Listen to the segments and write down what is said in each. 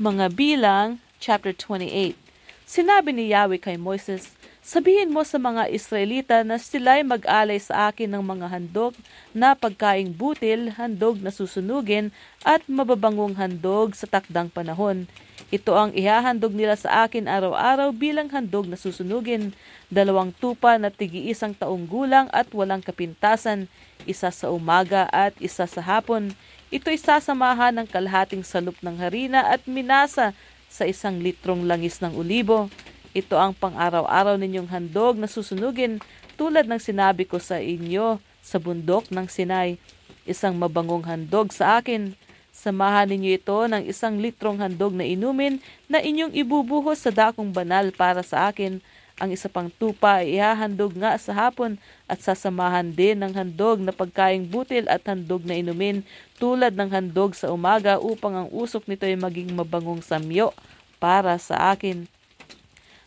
Mga bilang, chapter 28. Sinabi ni Yahweh kay Moses, Sabihin mo sa mga Israelita na sila'y mag-alay sa akin ng mga handog na pagkaing butil, handog na susunugin, at mababangong handog sa takdang panahon. Ito ang ihahandog nila sa akin araw-araw bilang handog na susunugin, dalawang tupa na tigi-isang taong gulang at walang kapintasan, isa sa umaga at isa sa hapon. Ito'y sasamahan ng kalahating salup ng harina at minasa sa isang litrong langis ng ulibo. Ito ang pang-araw-araw ninyong handog na susunugin tulad ng sinabi ko sa inyo sa bundok ng Sinai. Isang mabangong handog sa akin. Samahan ninyo ito ng isang litrong handog na inumin na inyong ibubuhos sa dakong banal para sa akin. Ang isa pang tupa ay ihahandog nga sa hapon at sasamahan din ng handog na pagkaing butil at handog na inumin tulad ng handog sa umaga upang ang usok nito ay maging mabangong samyo para sa akin.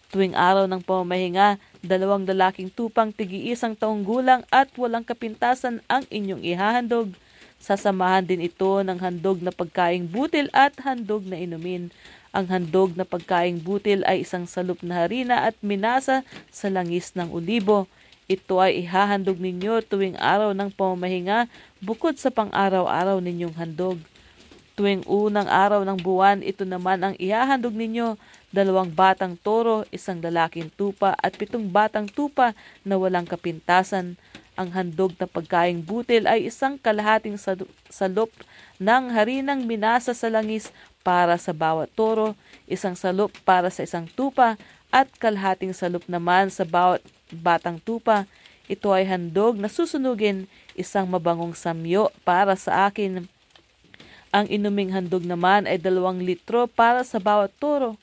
Tuwing araw ng pamamahinga, dalawang lalaking tupang tigi-isang taong gulang at walang kapintasan ang inyong ihahandog. Sasamahan din ito ng handog na pagkaing butil at handog na inumin. Ang handog na pagkaing butil ay isang salup na harina at minasa sa langis ng ulibo. Ito ay ihahandog ninyo tuwing araw ng pamamahinga bukod sa pang-araw-araw ninyong handog. Tuwing unang araw ng buwan, ito naman ang ihahandog ninyo, dalawang batang toro, isang lalaking tupa at pitong batang tupa na walang kapintasan. Ang handog na pagkaing butil ay isang kalahating salop ng harinang minasa sa langis para sa bawat toro, isang salop para sa isang tupa, at kalahating salop naman sa bawat batang tupa. Ito ay handog na susunugin, isang mabangong samyo para sa akin ang inuming handog naman ay dalawang litro para sa bawat toro,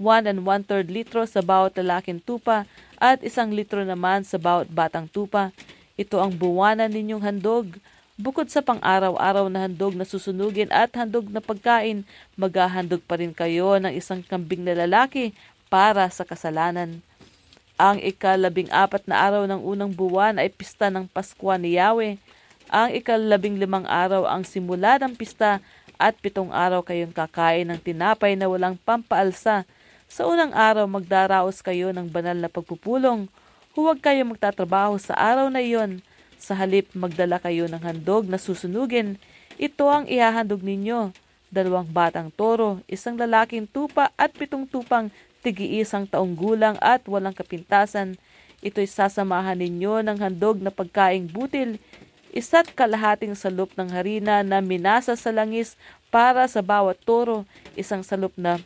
1 and 1 third litro sa bawat lalaking tupa, at isang litro naman sa bawat batang tupa. Ito ang buwanan ninyong handog. Bukod sa pang-araw-araw na handog na susunugin at handog na pagkain, maghahandog pa rin kayo ng isang kambing na lalaki para sa kasalanan. Ang ikalabing apat na araw ng unang buwan ay pista ng Pasko ni Yahweh. Ang ikalabing limang araw ang simula ng pista at pitong araw kayong kakain ng tinapay na walang pampaalsa. Sa unang araw magdaraos kayo ng banal na pagpupulong. Huwag kayo magtatrabaho sa araw na iyon. Sa halip magdala kayo ng handog na susunugin. Ito ang ihahandog ninyo. Dalawang batang toro, isang lalaking tupa at pitong tupang tigi-isang taong gulang at walang kapintasan. Ito'y sasamahan ninyo ng handog na pagkaing butil isa't kalahating salup ng harina na minasa sa langis para sa bawat toro, isang salup na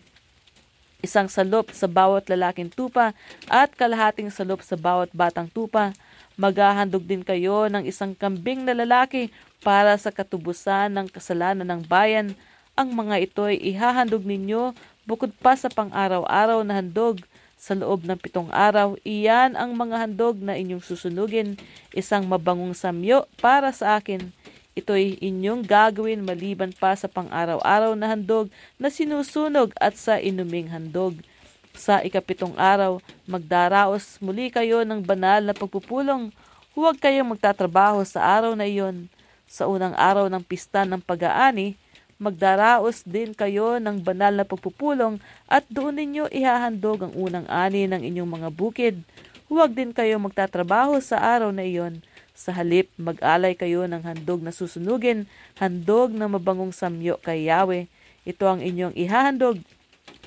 isang salup sa bawat lalaking tupa at kalahating salup sa bawat batang tupa. Maghahandog din kayo ng isang kambing na lalaki para sa katubusan ng kasalanan ng bayan. Ang mga ito ay ihahandog ninyo bukod pa sa pang-araw-araw na handog sa loob ng pitong araw, iyan ang mga handog na inyong susunugin, isang mabangong samyo para sa akin. Ito'y inyong gagawin maliban pa sa pang-araw-araw na handog na sinusunog at sa inuming handog. Sa ikapitong araw, magdaraos muli kayo ng banal na pagpupulong. Huwag kayong magtatrabaho sa araw na iyon. Sa unang araw ng pista ng pag-aani, magdaraos din kayo ng banal na pagpupulong at doon ninyo ihahandog ang unang ani ng inyong mga bukid. Huwag din kayo magtatrabaho sa araw na iyon. Sa halip, mag-alay kayo ng handog na susunugin, handog na mabangong samyo kay Yahweh. Ito ang inyong ihahandog,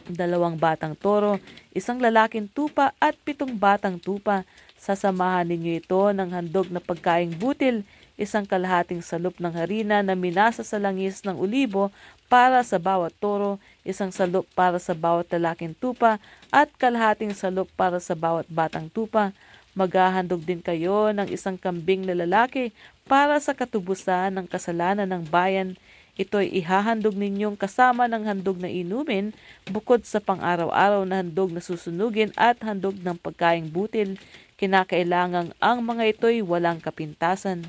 dalawang batang toro, isang lalaking tupa at pitong batang tupa. Sasamahan ninyo ito ng handog na pagkaing butil, isang kalahating salup ng harina na minasa sa langis ng ulibo para sa bawat toro, isang salup para sa bawat lalaking tupa, at kalahating salup para sa bawat batang tupa. Maghahandog din kayo ng isang kambing na lalaki para sa katubusan ng kasalanan ng bayan. Ito'y ihahandog ninyong kasama ng handog na inumin bukod sa pang-araw-araw na handog na susunugin at handog ng pagkaing butil. Kinakailangang ang mga ito'y walang kapintasan.